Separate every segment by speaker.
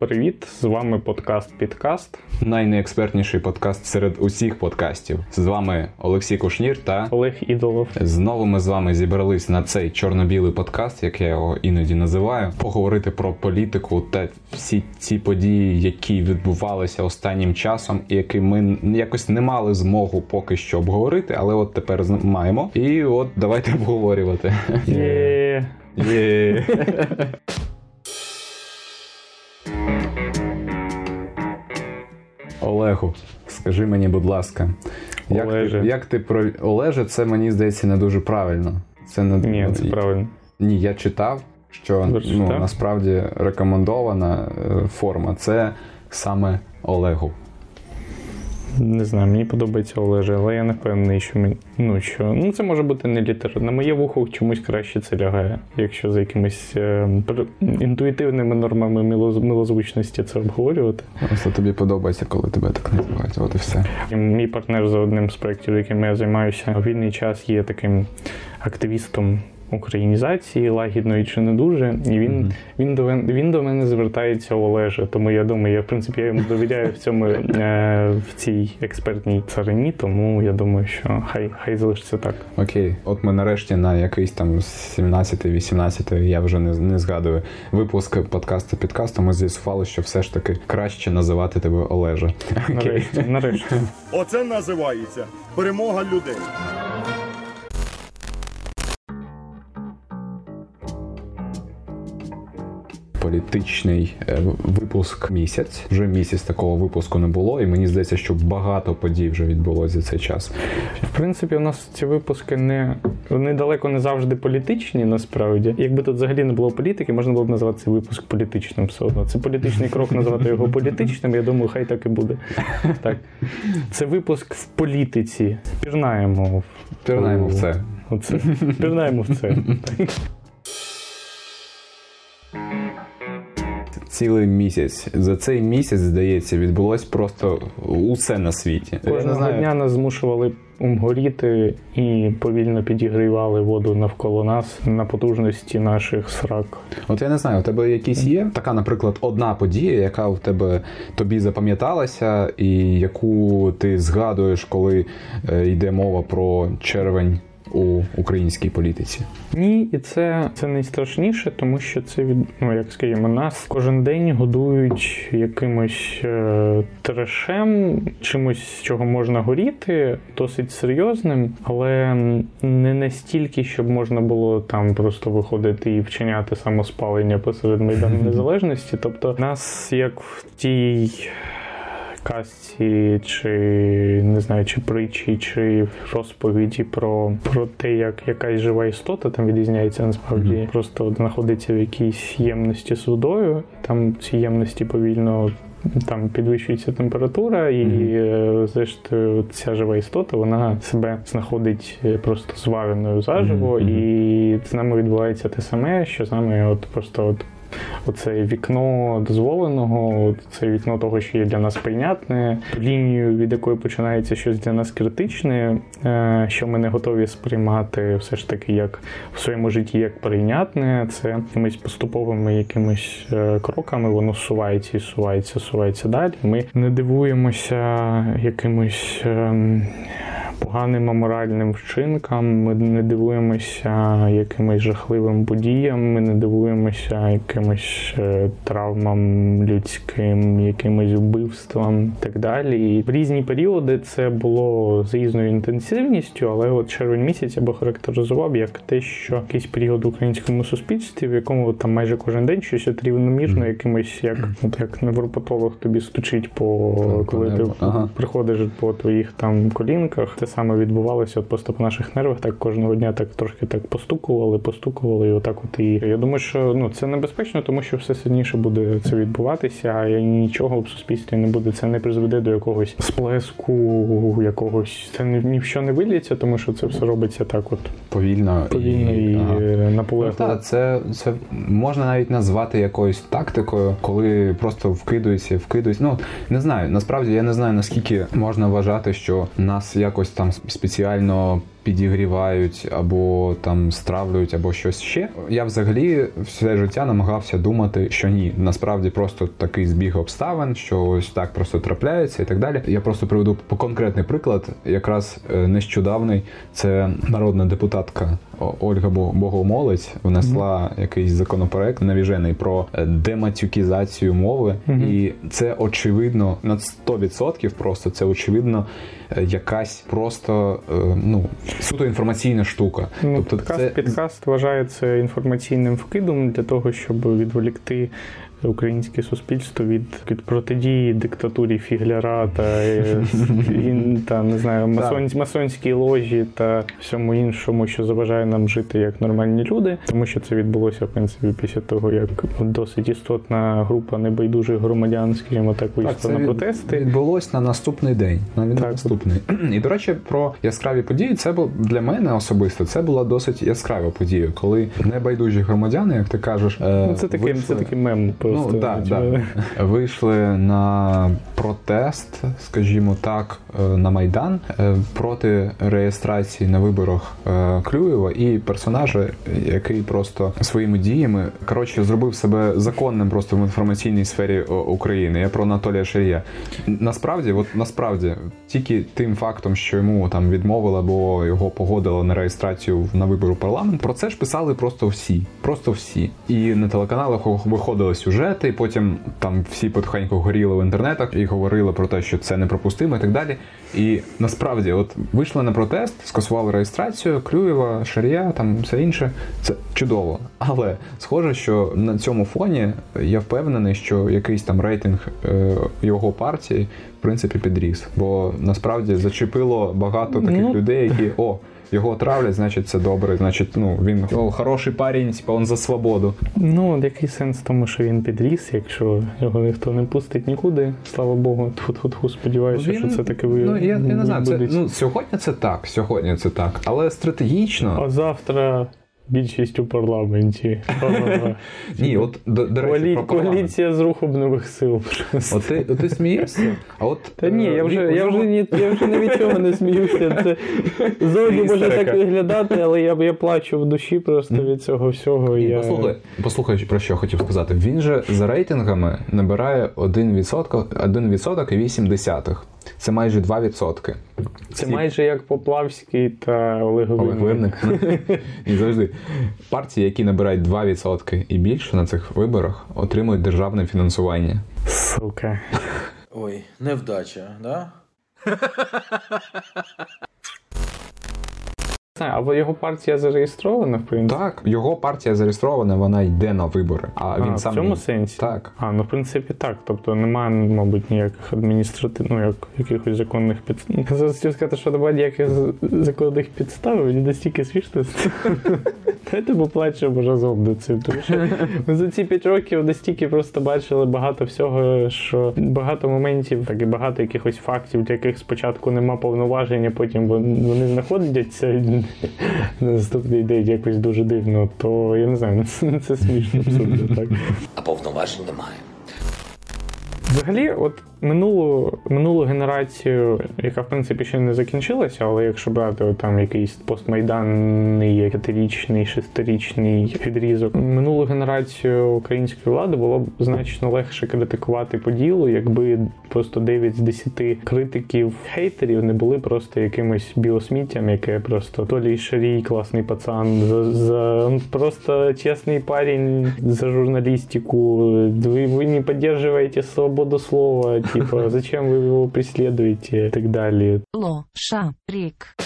Speaker 1: Привіт, з вами подкаст Підкаст.
Speaker 2: Найнеекспертніший подкаст серед усіх подкастів. З вами Олексій Кушнір та
Speaker 1: Олег Ідолов.
Speaker 2: Знову ми з вами зібрались на цей чорно-білий подкаст, як я його іноді називаю, поговорити про політику та всі ці події, які відбувалися останнім часом, і які ми якось не мали змогу поки що обговорити, але от тепер маємо. І от давайте обговорювати.
Speaker 1: Є.
Speaker 2: Є. Олегу, скажи мені, будь ласка, як
Speaker 1: Олеже.
Speaker 2: ти, як ти про Олеже, це мені здається не дуже правильно. Це не
Speaker 1: Ні, це правильно.
Speaker 2: Ні, я читав, що ну, насправді рекомендована е, форма це саме Олегу.
Speaker 1: Не знаю, мені подобається Олеже, але я не впевнений, що мені. Ну що, ну це може бути не літер. На моє вухо чомусь краще це лягає, якщо за якимись е, інтуїтивними нормами милоз- милозвучності це обговорювати.
Speaker 2: Просто тобі подобається, коли тебе так називають. От і все.
Speaker 1: Мій партнер за одним з проєктів, яким я займаюся, у вільний час є таким активістом українізації, лагідної чи не дуже. І він,
Speaker 2: Мгм.
Speaker 1: він, до, мен- він до мене звертається Олеже. Тому я думаю, я в принципі я йому довіряю в цьому е, в цій експертній царині, тому я думаю, що хай хай залишиться так.
Speaker 2: Окей, от ми нарешті на якийсь там 17-18, я вже не, не згадую, випуск подкасту підкасту. Ми з'ясували, що все ж таки краще називати тебе Олежа. Окей.
Speaker 1: Нарешті, нарешті.
Speaker 3: Оце називається перемога людей.
Speaker 2: Політичний е, випуск місяць. Вже місяць такого випуску не було, і мені здається, що багато подій вже відбулося за цей час.
Speaker 1: В принципі, у нас ці випуски не вони далеко не завжди політичні, насправді. Якби тут взагалі не було політики, можна було б назвати цей випуск політичним все одно. Це політичний крок назвати його політичним. Я думаю, хай так і буде. Так. Це випуск в політиці. Пірнаємо в
Speaker 2: Пірнаємо в це.
Speaker 1: Оце. Пірнаємо в це.
Speaker 2: Цілий місяць. За цей місяць, здається, відбулось просто усе на світі.
Speaker 1: Кожного
Speaker 2: знаю.
Speaker 1: дня нас змушували горіти і повільно підігрівали воду навколо нас на потужності наших срак.
Speaker 2: От я не знаю, у тебе якісь є така, наприклад, одна подія, яка в тебе тобі запам'яталася, і яку ти згадуєш, коли е, йде мова про червень у українській політиці.
Speaker 1: Ні, і це, це найстрашніше, тому що це від ну як скажімо, нас кожен день годують якимось е, трешем, чимось, з чого можна горіти, досить серйозним, але не настільки, щоб можна було там просто виходити і вчиняти самоспалення посеред майдану незалежності. Тобто, нас як в тій. Казці, чи не знаю, чи притчі, чи розповіді про, про те, як якась жива істота там відрізняється насправді.
Speaker 2: Мгм.
Speaker 1: Просто знаходиться в якійсь ємності з водою, і там в цій ємності повільно. Там підвищується температура, і е, зрештою ця жива істота вона себе знаходить е, просто звареною заживо,
Speaker 2: Мгм.
Speaker 1: і з нами відбувається те саме, що з нами от просто от Оце вікно дозволеного, це вікно того, що є для нас прийнятне, лінію, від якої починається щось для нас критичне, е, що ми не готові сприймати все ж таки як в своєму житті як прийнятне. Це якимись поступовими якимись е, кроками воно сувається і сувається, сувається далі. Ми не дивуємося якимось. Поганим аморальним вчинкам, ми не дивуємося якимось жахливим подіям, ми не дивуємося якимось е, травмам людським, якимось вбивствам і так далі. І в різні періоди це було з різною інтенсивністю, але от червень місяць я би характеризував як те, що якийсь період в українському суспільстві, в якому там майже кожен день щось от рівномірно, якимось як от як невропатолог тобі стучить по коли ти.
Speaker 2: Ага.
Speaker 1: приходиш по твоїх там колінках. Те саме відбувалося от просто по наших нервах. Так кожного дня так трошки так постукували, постукували, і отак от і я думаю, що ну це небезпечно, тому що все сильніше буде це відбуватися, і нічого в суспільстві не буде. Це не призведе до якогось сплеску, якогось це ні, ні в що не виліться, тому що це все робиться так, от
Speaker 2: Повільно,
Speaker 1: повільно і,
Speaker 2: ага.
Speaker 1: е,
Speaker 2: Ну, так, це, це можна навіть назвати якоюсь тактикою, коли просто вкидуються, вкидуються. Ну не знаю. Насправді я не знаю наскільки можна вважати, що нас якось там спеціально підігрівають, або там стравлюють, або щось ще. Я взагалі все життя намагався думати, що ні, насправді просто такий збіг обставин, що ось так просто трапляється і так далі. Я просто приведу по конкретний приклад, якраз е, нещодавний. Це народна депутатка Ольга Бо- Богомолець внесла якийсь законопроект навіжений про дематюкізацію мови, і це очевидно на 100% просто це очевидно е, якась просто е, ну суто інформаційна штука.
Speaker 1: Ну,
Speaker 2: тобто
Speaker 1: Підкаст,
Speaker 2: це
Speaker 1: підкаст вважається інформаційним вкидом для того, щоб відволікти українське суспільство від, від протидії диктатурі фігляра та, е, і, та не знаю, масон, масонській ложі та всьому іншому, що заважає нам жити як нормальні люди, тому що це відбулося в принципі після того, як досить істотна група небайдужих громадян, скажімо так, вийшла на протести.
Speaker 2: відбулось на наступний день. На
Speaker 1: Так.
Speaker 2: наступний. І до речі, про яскраві події. Це бу- для мене особисто. Це була досить яскрава подія, коли небайдужі громадяни, як ти кажеш, е,
Speaker 1: Ну, це такий,
Speaker 2: вийшли-
Speaker 1: це такий мем просто.
Speaker 2: Ну, да, да. Вийшли на протест, скажімо так, е, на Майдан е, проти реєстрації на виборах е, Клюєва і персонажа, який просто своїми діями коротше зробив себе законним просто в інформаційній сфері України. Я про Анатолія Шарія. Насправді, от насправді, тільки тим фактом, що йому там відмовили або його погодили на реєстрацію на вибори в парламент, про це ж писали просто всі. Просто всі. І на телеканалах виходили сюжети, і потім там всі потихеньку горіли в інтернетах і говорили про те, що це непропустимо і так далі. І насправді, от вийшли на протест, скасували реєстрацію, Клюєва, Шарія, там все інше. Це чудово. Але схоже, що на цьому фоні я впевнений, що якийсь там рейтинг е, його партії в принципі підріс. Бо насправді зачепило багато таких
Speaker 1: Ну,
Speaker 2: людей, які о. Його травлять, значить, це добре. Значить, ну він о, хороший парень, типу, він за свободу.
Speaker 1: Ну, який сенс в тому, що він підріс, якщо його ніхто не пустить нікуди, слава Богу, тьфу-тьфу-тьфу, сподіваюся, що це таки ви.
Speaker 2: Ну я, я не знаю. Це ну сьогодні це так. Сьогодні це так. Але стратегічно
Speaker 1: А завтра більшість у парламенті.
Speaker 2: Ні, от до, до речі,
Speaker 1: Коалі-
Speaker 2: про парламент.
Speaker 1: Коаліція з рухом нових сил.
Speaker 2: От ти, от ти смієшся? А от
Speaker 1: Та ні,
Speaker 2: е,
Speaker 1: я вже,
Speaker 2: Вік,
Speaker 1: я вже ні, я вже не від цього не сміюся. Це зовні може так виглядати, але я, я плачу в душі просто від цього всього.
Speaker 2: Ні,
Speaker 1: я...
Speaker 2: Послухай, послухай, про що я хотів сказати. Він же за рейтингами набирає 1%, 1% і 8 десятих. Це майже 2%.
Speaker 1: Це
Speaker 2: Всі-
Speaker 1: майже як Поплавський та Олег
Speaker 2: Олег. І завжди партії, які набирають 2% і більше на цих виборах, отримують державне фінансування.
Speaker 1: Сука.
Speaker 4: Ой, невдача, да?
Speaker 1: А його партія зареєстрована, в принципі.
Speaker 2: Так, його партія зареєстрована, вона йде на вибори. А він
Speaker 1: а,
Speaker 2: сам
Speaker 1: в цьому сенсі?
Speaker 2: Так.
Speaker 1: А, ну в принципі так. Тобто немає, мабуть, ніяких адміністративних, ну як якихось законних підстав. Зараз хотів сказати, що немає ніяких законних підстав, мені настільки смішно. Давайте поплачемо разом над цим. Тому що ми за ці п'ять років настільки просто бачили багато всього, що багато моментів, так і багато якихось фактів, для яких спочатку нема повноважень, а потім вон- вони знаходяться на наступний день якось дуже дивно, то я не знаю, це, це смішно абсолютно так.
Speaker 5: а повноважень немає.
Speaker 1: Взагалі, от минулу, минулу генерацію, яка в принципі ще не закінчилася, але якщо брати там якийсь постмайданний п'ятирічний, шестирічний відрізок, минулу генерацію української влади було б значно легше критикувати по ділу, якби просто 9 з 10 критиків хейтерів не були просто якимось біосміттям, яке просто то лі шарій, класний пацан, за, за просто чесний парень за журналістику. Ви, ви не підтримуєте свободу слова, типа, зачем ви его преследуете и так далі.
Speaker 6: Лоша, рік.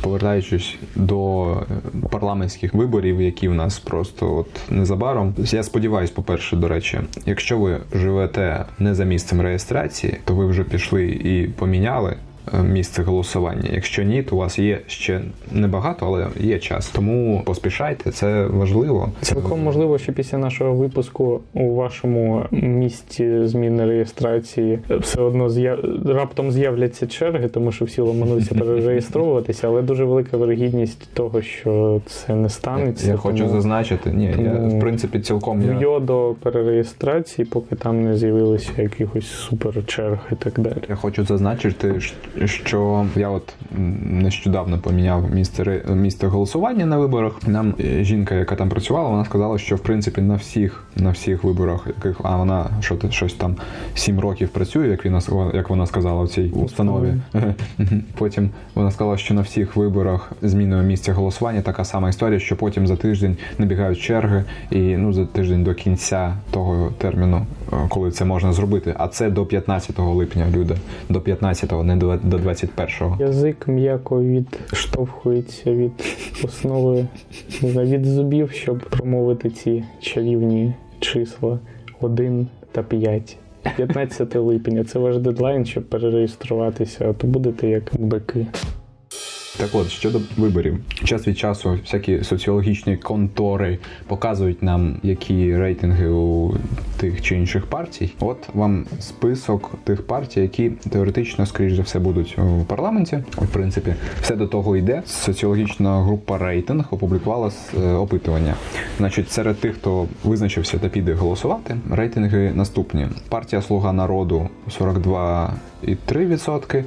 Speaker 2: Повертаючись до е, парламентських виборів, які в нас просто от незабаром. Я сподіваюся, по-перше, до речі, якщо ви живете не за місцем реєстрації, то ви вже пішли і поміняли місце голосування. Якщо ні, то у вас є ще небагато, але є час. Тому поспішайте, це важливо.
Speaker 1: Цілком можливо, що після нашого випуску у вашому місті зміни реєстрації все одно з'яв... раптом з'являться черги, тому що всі ламануться перереєстровуватися, але дуже велика вирогідність того, що це не станеться.
Speaker 2: Я хочу
Speaker 1: тому
Speaker 2: зазначити. Ні, я в принципі цілком я...
Speaker 1: вйо до перереєстрації, поки там не з'явилося якихось суперчерг і так далі.
Speaker 2: Я хочу зазначити, що я от нещодавно поміняв місце місце голосування на виборах. Нам е, жінка, яка там працювала, вона сказала, що в принципі на всіх на всіх виборах, яких а вона що щось там сім років працює, як вона як вона сказала в цій установі. Потім вона сказала, що на всіх виборах зміною місця голосування така сама історія, що потім за тиждень набігають черги, і ну за тиждень до кінця того терміну, е, коли це можна зробити. А це до 15 липня, люди. До 15-го, не до до 21-го.
Speaker 1: Язик м'яко відштовхується від основи, від зубів, щоб промовити ці чарівні числа 1 та 5. 15 липня це ваш дедлайн, щоб перереєструватися, а то будете як мудаки.
Speaker 2: Так от щодо виборів, час від часу всякі соціологічні контори показують нам, які рейтинги у тих чи інших партій. От вам список тих партій, які теоретично, скоріш за все, будуть у парламенті. В принципі, все до того йде. Соціологічна група рейтинг опублікувала е, опитування. Значить, серед тих, хто визначився та піде голосувати, рейтинги наступні: партія Слуга народу 42,3%,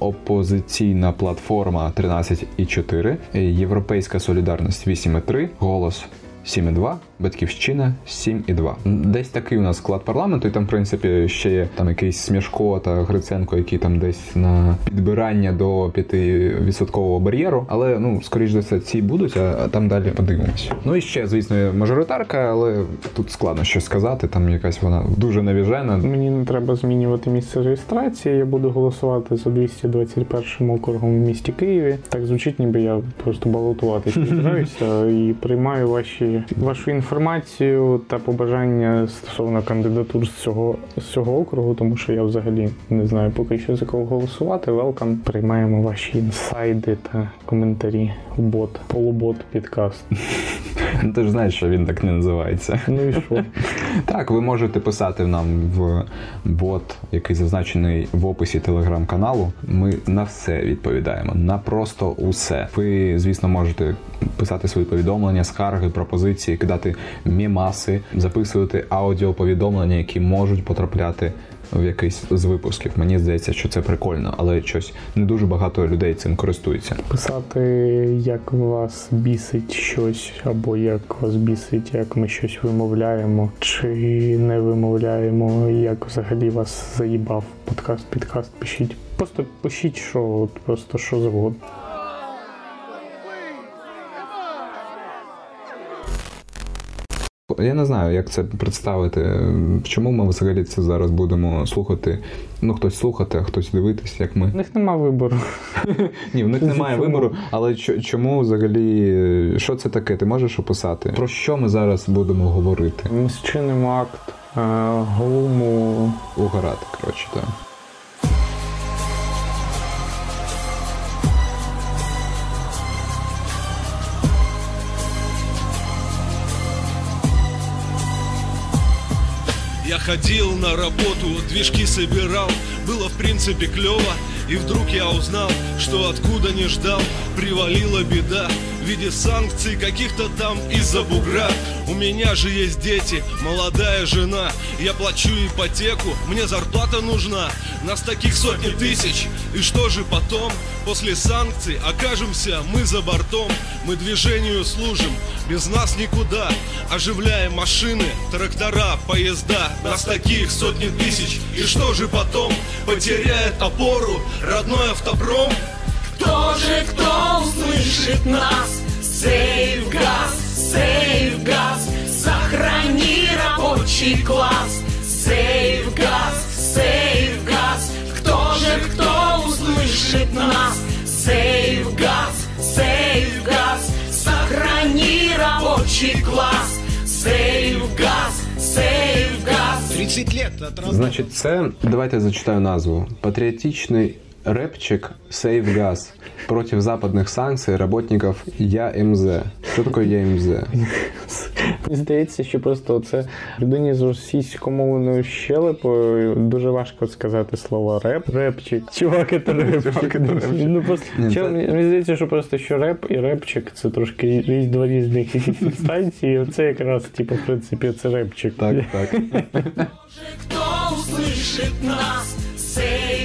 Speaker 2: опозиційна платформа 13,4, Європейська солідарність 8,3, голос 7,2, Батьківщина 7,2. Десь такий у нас склад парламенту, і там, в принципі, ще є там якийсь Смішко та Гриценко, які там десь на підбирання до 5% бар'єру. Але ну, скоріш за все, ці будуть, а там далі подивимось. Ну і ще, звісно, мажоритарка, але тут складно щось сказати. Там якась вона дуже навіжена.
Speaker 1: Мені не треба змінювати місце реєстрації. Я буду голосувати за 221 округом в місті Києві. Так звучить, ніби я просто балотуватися збираюся і приймаю ваші вашу інформацію та побажання стосовно кандидатур з цього з цього округу, тому що я взагалі не знаю поки що за кого голосувати. Велкам приймаємо ваші інсайди та коментарі в бот, полубот підкаст.
Speaker 2: Ну, Ти ж знаєш, що він так не називається.
Speaker 1: Ну і що?
Speaker 2: Так, ви можете писати нам в бот, який зазначений в описі телеграм-каналу. Ми на все відповідаємо, на просто усе. Ви, звісно, можете писати свої повідомлення, скарги, пропозиції, кидати мімаси, записувати аудіоповідомлення, які можуть потрапляти в якийсь з випусків. Мені здається, що це прикольно, але щось не дуже багато людей цим користуються.
Speaker 1: Писати, як вас бісить щось, або як вас бісить, як ми щось вимовляємо, чи не вимовляємо, як взагалі вас заїбав подкаст, підкаст. Пишіть. Просто пишіть, що от просто що завгодно.
Speaker 2: Я не знаю, як це представити. Чому ми взагалі це зараз будемо слухати? Ну, хтось слухати, а хтось дивитись, як ми.
Speaker 1: У них нема вибору.
Speaker 2: Ні, в них немає вибору, але чо- чому взагалі що це таке? Ти можеш описати? Про що ми зараз будемо говорити?
Speaker 1: Ми зчинимо акт е, глуму
Speaker 2: Угорати, коротше, так.
Speaker 5: Я ходил на работу, движки собирал, было в принципе клево. И вдруг я узнал, что откуда не ждал, привалила беда в виде санкций каких-то там из-за бугра. У меня же есть дети, молодая жена, я плачу ипотеку, мне зарплата нужна, нас таких сотни тысяч. И что же потом, после санкций, окажемся мы за бортом, мы движению служим, без нас никуда, оживляем машины, трактора, поезда, нас таких сотни тысяч. И что же потом, потеряет опору родной автопром?
Speaker 6: Кто же, кто услышит нас? Сейф рабочий класс. Сейф газ, сейф газ, кто же, кто услышит нас? Сейф газ, сейф газ, сохрани рабочий класс. Сейф газ, сейф газ.
Speaker 7: 30 лет от раз...
Speaker 2: Значить, це давайте я зачитаю назву. Патріотичний репчик Save Gas проти западних санкцій работників ЯМЗ. Що таке ЯМЗ?
Speaker 1: Мені здається, що просто це людині з російськомовною щелепою дуже важко сказати слово реп. Репчик. Чувак, це репчик. Ну просто
Speaker 2: це-
Speaker 1: мені здається, що просто що реп і репчик це трошки два різних якісь інстанції. Це якраз, типу, в принципі, це репчик.
Speaker 2: Так, так.
Speaker 6: Кто услышит нас? Сейф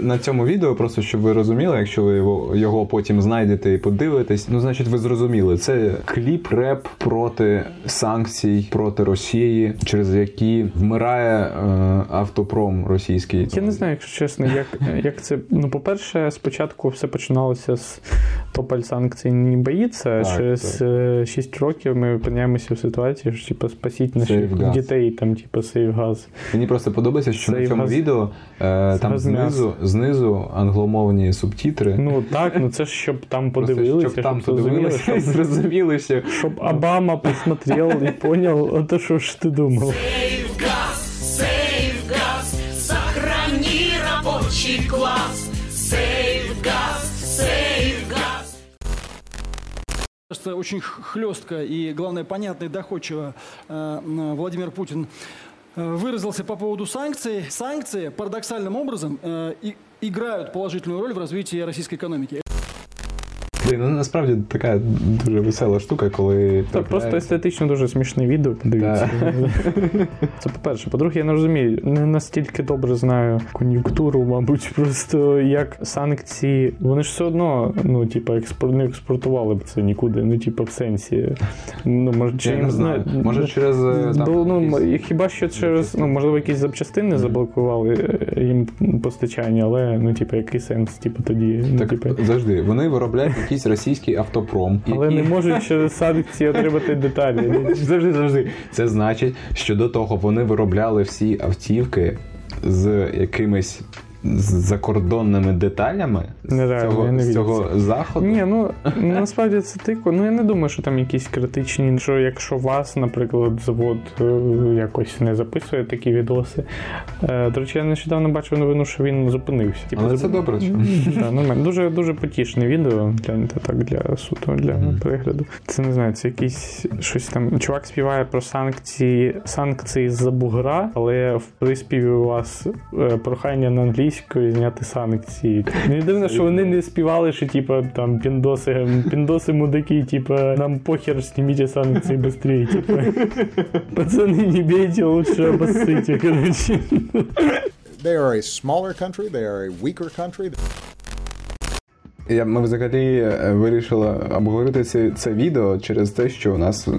Speaker 2: на цьому відео, просто щоб ви розуміли, якщо ви його, його потім знайдете і подивитесь, ну значить ви зрозуміли, це кліп реп проти санкцій проти Росії, через які вмирає е, автопром російський.
Speaker 1: Я не знаю, якщо чесно, як, як це. Ну, по-перше, спочатку все починалося з тополь санкцій не боїться,
Speaker 2: Так,
Speaker 1: через
Speaker 2: так.
Speaker 1: 6 років ми опиняємося в ситуації, що типу, спасіть наших
Speaker 2: Сейфгаз.
Speaker 1: дітей, там, типу, сейфгаз.
Speaker 2: Мені просто подобається, що
Speaker 1: Це
Speaker 2: на цьому
Speaker 1: газ-
Speaker 2: відео е, там знизу, знизу англомовні субтітри.
Speaker 1: Ну так, ну це ж щоб там
Speaker 2: Просто
Speaker 1: подивилися,
Speaker 2: щоб там
Speaker 1: зрозуміли,
Speaker 2: подивилися і
Speaker 1: щоб,
Speaker 2: зрозуміли, що
Speaker 1: щоб Обама посмотрел і понял, а то що ж ти думав.
Speaker 7: Кажется, очень хлестко и, главное, понятно и доходчиво э, Владимир Путин э, выразился по поводу санкций. Санкции парадоксальным образом э, играют положительную роль в развитии российской экономики.
Speaker 2: Блін, ну насправді така дуже весела штука, коли
Speaker 1: Це просто естетично дуже смішне відео, подивіться. Це по-перше. По-друге, я не розумію, не настільки добре знаю кон'юнктуру, мабуть, просто як санкції. Вони ж все одно, ну, типа, експорт, не експортували б це нікуди. Ну, типа, в сенсі. Ну, може, чи
Speaker 2: Я не знаю. Може, через е, там,
Speaker 1: Бо, ну,
Speaker 2: якісь-
Speaker 1: хіба що через, ну, можливо, якісь запчастини заблокували е, їм постачання, але ну, типу, який сенс, типу, тоді. Ну,
Speaker 2: Так
Speaker 1: типу,
Speaker 2: завжди вони виробляють якийсь російський автопром,
Speaker 1: але
Speaker 2: який-
Speaker 1: не можуть через санкції отримати деталі.
Speaker 2: Завжди, завжди. Це значить, що до того вони виробляли всі автівки з якимись з закордонними деталями з
Speaker 1: Нереально, я
Speaker 2: цього,
Speaker 1: не
Speaker 2: з цього заходу.
Speaker 1: Ні, ну насправді це тико. Ну я не думаю, що там якісь критичні. Що якщо вас, наприклад, завод е, якось не записує такі відоси. Е, До речі, я нещодавно бачив новину, що він зупинився. Типу,
Speaker 2: Але це
Speaker 1: зуп-
Speaker 2: добре, що?
Speaker 1: Да, нормально. Дуже дуже потішне відео. Гляньте так для суто для перегляду. Це не знаю, це якийсь щось там. Чувак співає про санкції, санкції з-за бугра, але в приспіві у вас е, прохання на англійською зняти санкції. Не дивно, що вони не співали, що типа там піндоси, піндоси мудаки, типа нам похер, зніміть санкції швидше. Типа. Пацани, не бейте, лучше обоссите, короче.
Speaker 8: They are a smaller country, they are a weaker country.
Speaker 2: Я, ми взагалі е, вирішили обговорити це, це відео через те, що у нас е,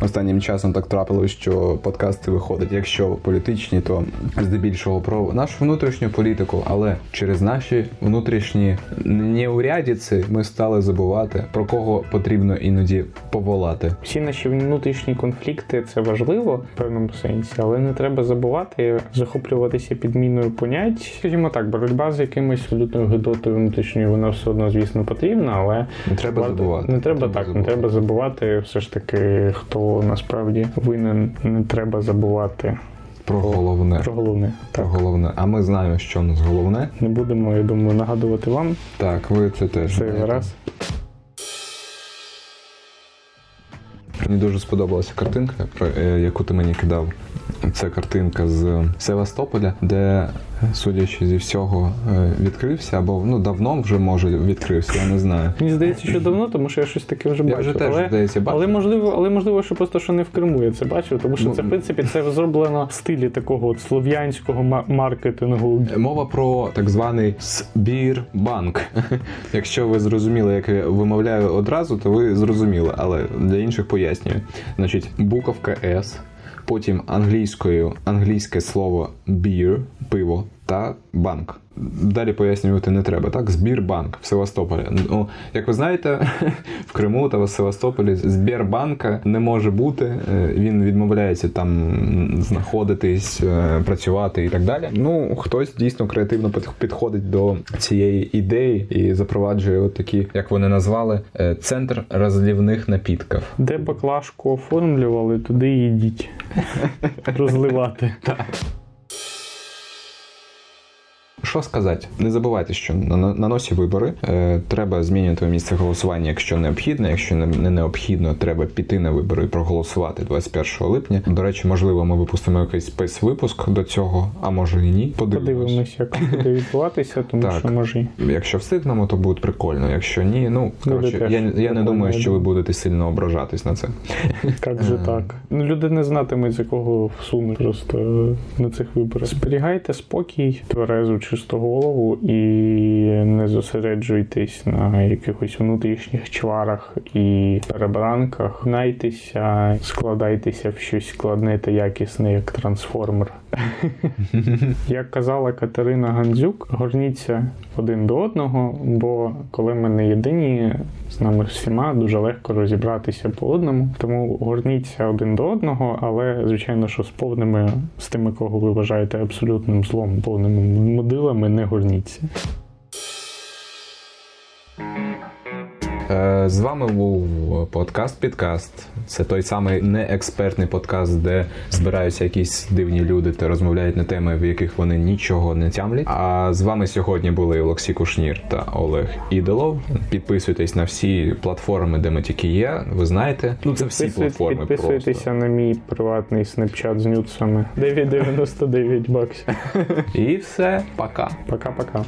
Speaker 2: останнім часом так трапилось, що подкасти виходять, якщо політичні, то здебільшого про нашу внутрішню політику, але через наші внутрішні неурядиці ми стали забувати, про кого потрібно іноді поволати.
Speaker 1: Всі наші внутрішні конфлікти це важливо в певному сенсі, але не треба забувати захоплюватися підміною понять. Скажімо так, боротьба з якимось валютною гидотою внутрішньою, вона все одно, звісно, потрібна, але
Speaker 2: Не треба
Speaker 1: варто-
Speaker 2: забувати.
Speaker 1: Не треба,
Speaker 2: Треба
Speaker 1: так,
Speaker 2: забувати.
Speaker 1: не треба забувати. Все ж таки, хто насправді винен, не треба забувати
Speaker 2: Про головне.
Speaker 1: про головне.
Speaker 2: Про
Speaker 1: Так,
Speaker 2: головне. А ми знаємо, що у нас головне.
Speaker 1: не будемо, я думаю, нагадувати вам
Speaker 2: Так, ви це теж. знаєте.
Speaker 1: раз.
Speaker 2: Мені дуже сподобалася картинка, е, яку ти мені кидав. Це картинка з Севастополя, де, судячи зі всього, е, відкрився, або ну давно вже може відкрився, я не знаю.
Speaker 1: Мені здається, що давно, тому що я щось таке вже
Speaker 2: Я вже теж,
Speaker 1: але...
Speaker 2: здається, бачив.
Speaker 1: Але можливо, але можливо, що просто що не в Криму я це бачив, тому що
Speaker 2: Ну,
Speaker 1: це в принципі це зроблено в стилі такого от слов'янського ма- маркетингу.
Speaker 2: Мова про так званий Сбірбанк. Якщо ви зрозуміли, як я вимовляю одразу, то ви зрозуміли, але для інших пояснюю. Значить, буковка С, потім англійською англійське слово beer, пиво та банк. Далі пояснювати не треба, так? Збірбанк в Севастополі. Ну, як ви знаєте, в Криму та в Севастополі Збірбанка не може бути. Е, Він відмовляється там знаходитись, е, працювати і так далі. Ну, хтось дійсно креативно під- підходить до цієї ідеї і запроваджує от такі, як вони назвали, е, центр розлівних напідків.
Speaker 1: Де баклажку оформлювали, туди і йдіть розливати.
Speaker 2: Що сказати? Не забувайте, що на, на на носі вибори. Е, треба змінювати місце голосування, якщо необхідно. Якщо не, не необхідно, треба піти на вибори і проголосувати 21 липня. До речі, можливо, ми випустимо якийсь спецвипуск до цього, а може і ні. Подивимось.
Speaker 1: Подивимось, як буде відбуватися, тому
Speaker 2: Так.
Speaker 1: що може.
Speaker 2: Якщо встигнемо, то буде прикольно. Якщо ні, ну коротше, я, я не думаю, що ви будете сильно ображатись на це.
Speaker 1: Як же так? Ну, люди не знатимуть, за кого всунуть просто е, на цих виборах. Зберігайте спокій, тверезу, чисту голову і не зосереджуйтесь на якихось внутрішніх чварах і перебранках. Гнайтеся, складайтеся в щось складне та якісне, як трансформер. Як казала Катерина Гандзюк, горніться один до одного, бо коли ми не єдині, з нами всіма дуже легко розібратися по одному. Тому горніться один до одного, але звичайно, що з повними з тими, кого ви вважаєте абсолютним злом, повними мудилами, не горніться.
Speaker 2: Е, З вами був подкаст Підкаст. Це той самий неекспертний подкаст, де збираються якісь дивні люди та розмовляють на теми, в яких вони нічого не тямлять. А з вами сьогодні були Олексій Кушнір та Олег Ідолов. Підписуйтесь на всі платформи, де ми тільки є. Ви знаєте, ну це всі платформи
Speaker 1: Підписуйтеся
Speaker 2: просто.
Speaker 1: на мій приватний снапчат з нюцами. 9,99 баксів.
Speaker 2: І все, пока.
Speaker 1: Пока-пока.